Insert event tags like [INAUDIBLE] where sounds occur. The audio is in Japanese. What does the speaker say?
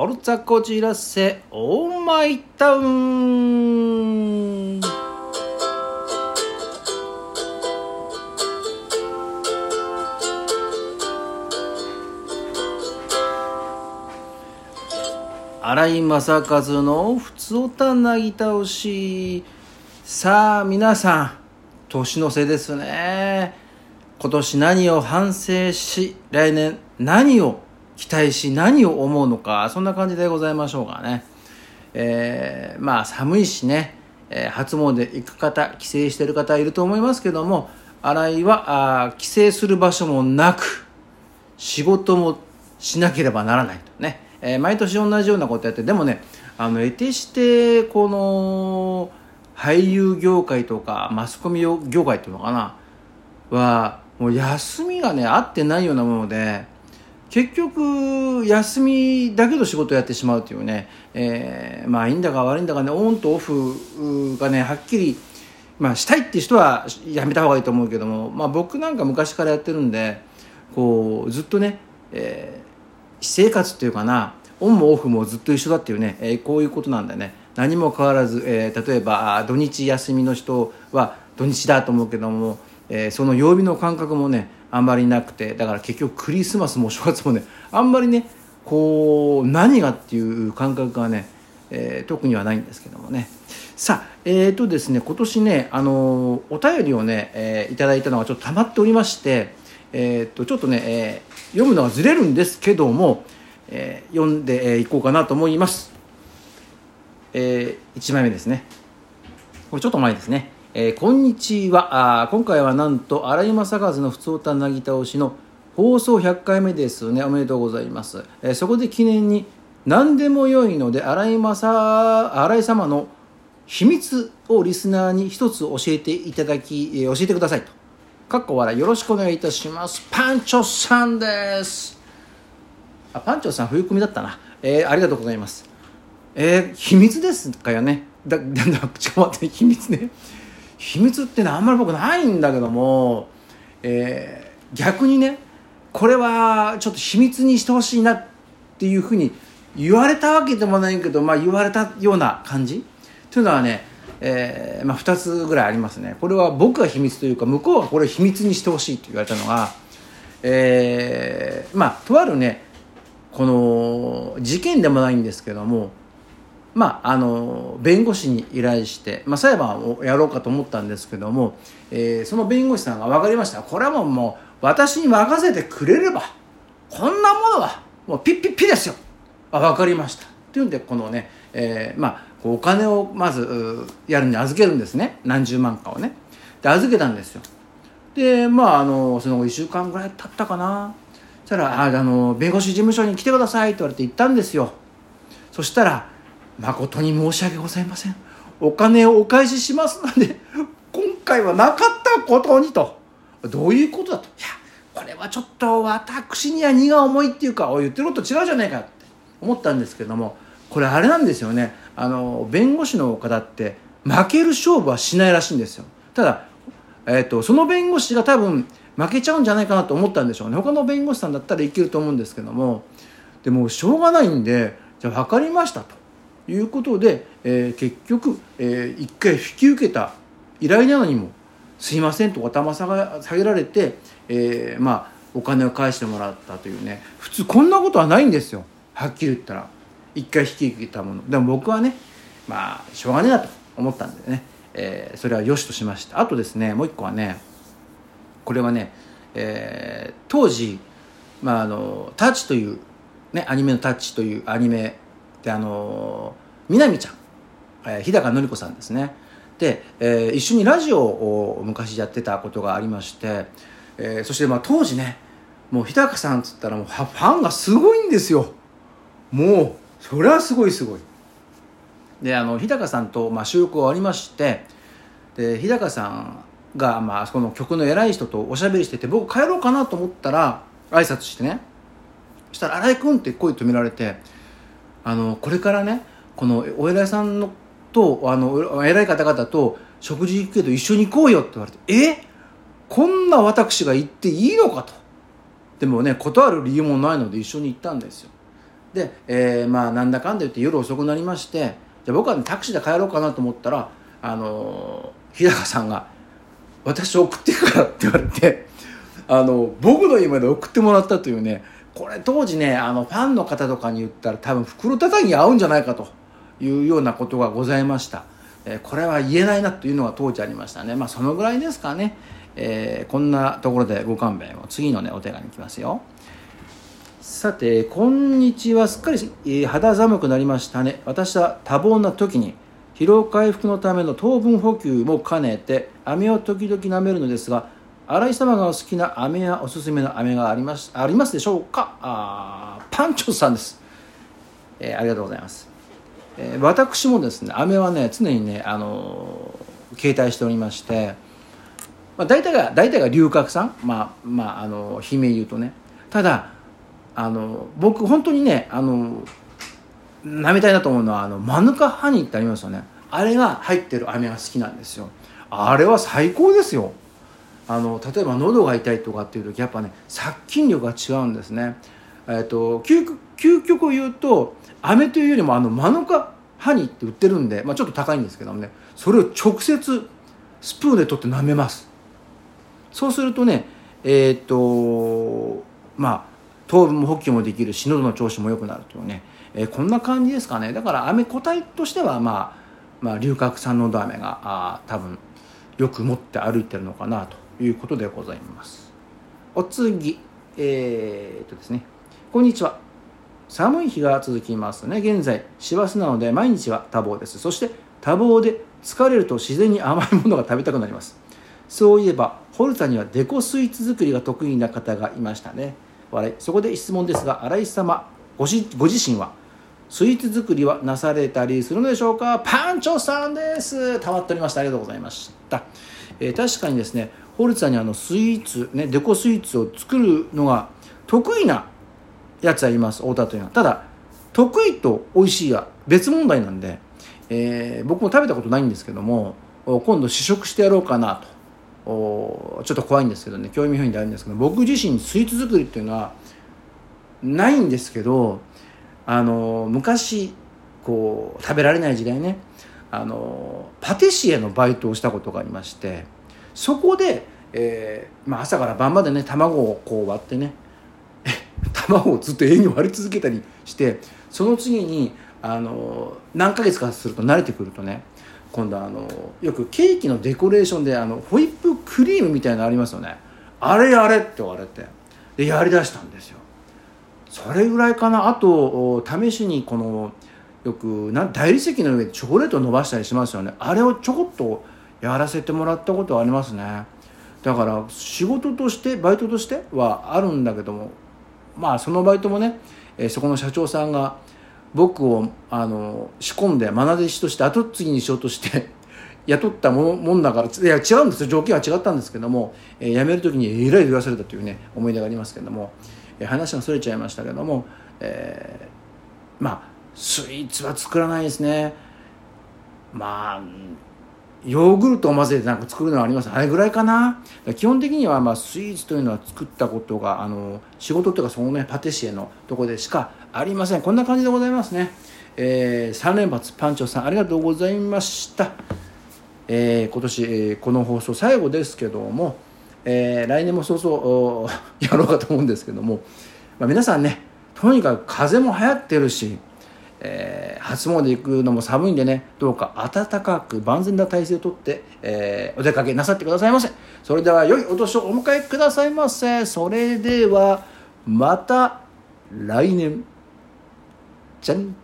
オルツァこちらせオーマイタウン。荒井正和のふつおたなぎ倒し。さあ皆さん年の瀬ですね。今年何を反省し来年何を期待し何を思うのかそんな感じでございましょうかね。えー、まあ寒いしね、えー、初詣行く方帰省してる方いると思いますけども新井はあ帰省する場所もなく仕事もしなければならないとね。えー、毎年同じようなことやってでもねあの得てしてこの俳優業界とかマスコミ業界っていうのかなはもう休みがね合ってないようなもので結局休みだけど仕事やってしまうというね、えー、まあいいんだか悪いんだかねオンとオフがねはっきり、まあ、したいっていう人はやめた方がいいと思うけども、まあ、僕なんか昔からやってるんでこうずっとね、えー私生活っていうかなオンもオフもずっと一緒だっていうね、えー、こういうことなんだよね何も変わらず、えー、例えば土日休みの人は土日だと思うけども、えー、その曜日の感覚もねあんまりなくてだから結局クリスマスもお正月もねあんまりねこう何がっていう感覚がね、えー、特にはないんですけどもね。さあえっ、ー、とですね今年ねあのお便りをね、えー、いただいたのがちょっと溜まっておりましてえー、っとちょっとね、えー、読むのはずれるんですけども、えー、読んでいこうかなと思います、えー、1枚目ですね。これちょっと前ですね、えー、こんにちは。あ今回はなんと荒井正和の「ふつおたなぎ倒し」の放送100回目ですね。おめでとうございます、えー、そこで記念に何でもよいので荒井正荒井様の秘密をリスナーに一つ教えていただき、えー、教えてくださいと。かっこ笑いよろしくお願いいたします。パンチョさんです。あパンチョさん冬組だったな。えー、ありがとうございます。えー、秘密ですかよね。だ [LAUGHS] だだちょっと待って秘密ね。秘密ってねあんまり僕ないんだけども、えー、逆にねこれはちょっと秘密にしてほしいなっていうふうに言われたわけでもないけど、まあ、言われたような感じ？というのはねえーまあ、2つぐらいありますね。これは僕が秘密というか向こうはこれを秘密にしてほしいと言われたのが、えー、まあとあるねこの事件でもないんですけどもまあ、あの弁護士に依頼して、まあ、裁判をやろうかと思ったんですけども、えー、その弁護士さんが分かりました。これはもうもう私に任せてくれればこんなものはもうピッピッピですよ。あ分かりました。っていうんでこのね、えー、まあお金をまずやるに預けるんですね。何十万かをね。で預けたんですよ。でまああのその後1週間ぐらい経ったかな。そしたらああの弁護士事務所に来てくださいって言われて行ったんですよ。そしたら「誠に申し訳ございません。お金をお返ししますので今回はなかったことに」と。どういうことだと「いやこれはちょっと私には荷が重いっていうか言ってること違うじゃないか」って思ったんですけどもこれあれなんですよね。あの弁護士の方って負ける勝負はしないらしいんですよ。ただ、えーと、その弁護士が多分負けちゃうんじゃないかなと思ったんでしょうね。他の弁護士さんだったらいけると思うんですけどもでもしょうがないんでじゃあ分かりましたと。いうことで、えー、結局、えー、一回引き受けた依頼なのにも「すいません」と頭下げられて、えー、まあお金を返してもらったというね。普通こんなことはないんですよ。はっきり言ったら。一回引き受けたもの。でも僕はねまあしょうがねえなと思ったんでね、えー、それはよしとしました。あとですねもう一個はねこれはね、えー、当時、まあ、あのタッチという、ね、アニメのタッチというアニメであのみなみちゃん、えー、日高のり子さんですね。で、えー、一緒にラジオを昔やってたことがありまして、えー、そしてまあ当時ねもう日高さんっつったらもうファンがすごいんですよ。もうそれはすごいすごい。であの日高さんと、まあ、収録終わりましてで日高さんが、まあ、その曲の偉い人とおしゃべりしてて僕帰ろうかなと思ったら挨拶してね。そしたら「新井君」って声止められてあのこれからねこのお偉いさんのとあの偉い方々と食事行くけど一緒に行こうよって言われて「え？こんな私が行っていいのか?」とでもね断る理由もないので一緒に行ったんですよで、えー、まあなんだかんだ言って夜遅くなりましてじゃ僕は、ね、タクシーで帰ろうかなと思ったらあの日高さんが「私送っていくから」って言われてあの僕の家まで送ってもらったというねこれ当時ねあのファンの方とかに言ったら多分袋叩きに合うんじゃないかというようなことがございました、えー、これは言えないなというのが当時ありましたね。まあそのぐらいですかね、えー、こんなところでご勘弁を次のねお手紙いきますよ。さてこんにちは。すっかり、肌寒くなりましたね。私は多忙な時に疲労回復のための糖分補給も兼ねて飴を時々舐めるのですが新井様がお好きな飴やおすすめの飴がありますありますでしょうか？あパンチョさんです、えー、ありがとうございます、えー、私もですね飴はね常にね、あのー、携帯しておりまして、まあ、大体が大体が龍角散まあまああの姫言うとね。ただあの僕本当にねあの舐めたいなと思うのはあのマヌカハニーってありますよね。あれが入ってる飴が好きなんですよ。あれは最高ですよ。あの例えば喉が痛いとかっていう時やっぱね殺菌力が違うんですね、えーと、究究極を言うと飴というよりもあのマヌカハニーって売ってるんで、まあ、ちょっと高いんですけどもねそれを直接スプーンで取って舐めます。そうするとねえっ、ー、とまあ糖分補給もできるし喉の調子も良くなるというね、えー、こんな感じですかね。だから飴個体としてはまあまあ、龍角散のど飴があ多分よく持って歩いてるのかなと。いうことでございます。お次えー、っとですね。こんにちは。寒い日が続きますね。現在師走なので毎日は多忙です。そして多忙で疲れると自然に甘いものが食べたくなります。そういえばホルタにはデコスイーツ作りが得意な方がいましたね。笑い。そこで質問ですが新井様ごしご自身はスイーツ作りはなされたりするのでしょうか？パンチョさんです。たまっておりました。ありがとうございました、えー、確かにですねホルツァにあのスイーツ、ね、デコスイーツを作るのが得意なやつはいます太田というのは。ただ得意と美味しいは別問題なんで、えー、僕も食べたことないんですけども今度試食してやろうかなと。ちょっと怖いんですけどね興味本位であるんですけど僕自身スイーツ作りっていうのはないんですけどあの昔こう食べられない時代ねあのパティシエのバイトをしたことがありましてそこで、えーまあ、朝から晩までね卵をこう割ってね卵をずっと永遠に割り続けたりしてその次にあの何ヶ月かすると慣れてくるとね今度あのよくケーキのデコレーションであのホイップクリームみたいなのありますよね。あれやれって言われてでやりだしたんですよ。それぐらいかな。あと試しにこのよくな大理石の上でチョコレートを伸ばしたりしますよね。あれをちょこっとやらせてもらったことはありますね。だから仕事としてバイトとしてはあるんだけどもまあそのバイトもね、えー、そこの社長さんが僕をあの仕込んで愛弟子として後継ぎにしようとして [LAUGHS] 雇ったももんだからいや違うんですよ。条件は違ったんですけども、えー、辞める時にえらい言わされたというね思い出がありますけども、えー、話がそれちゃいましたけども、えー、まあスイーツは作らないですね。まあヨーグルトを混ぜてなんか作るのはあります。あれぐらいかな。基本的にはまあスイーツというのは作ったことがあの仕事っていうかそのねパティシエのとこでしかありません。こんな感じでございますね、えー、3連発パンチョさんありがとうございました、えー、今年、えー、この放送最後ですけども、えー、来年もそうそう [LAUGHS] やろうかと思うんですけども、まあ、皆さんねとにかく風も流行ってるしえー、初詣行くのも寒いんでねどうか暖かく万全な体制をとって、えー、お出かけなさってくださいませ。それでは良いお年をお迎えくださいませ。それではまた来年。じゃん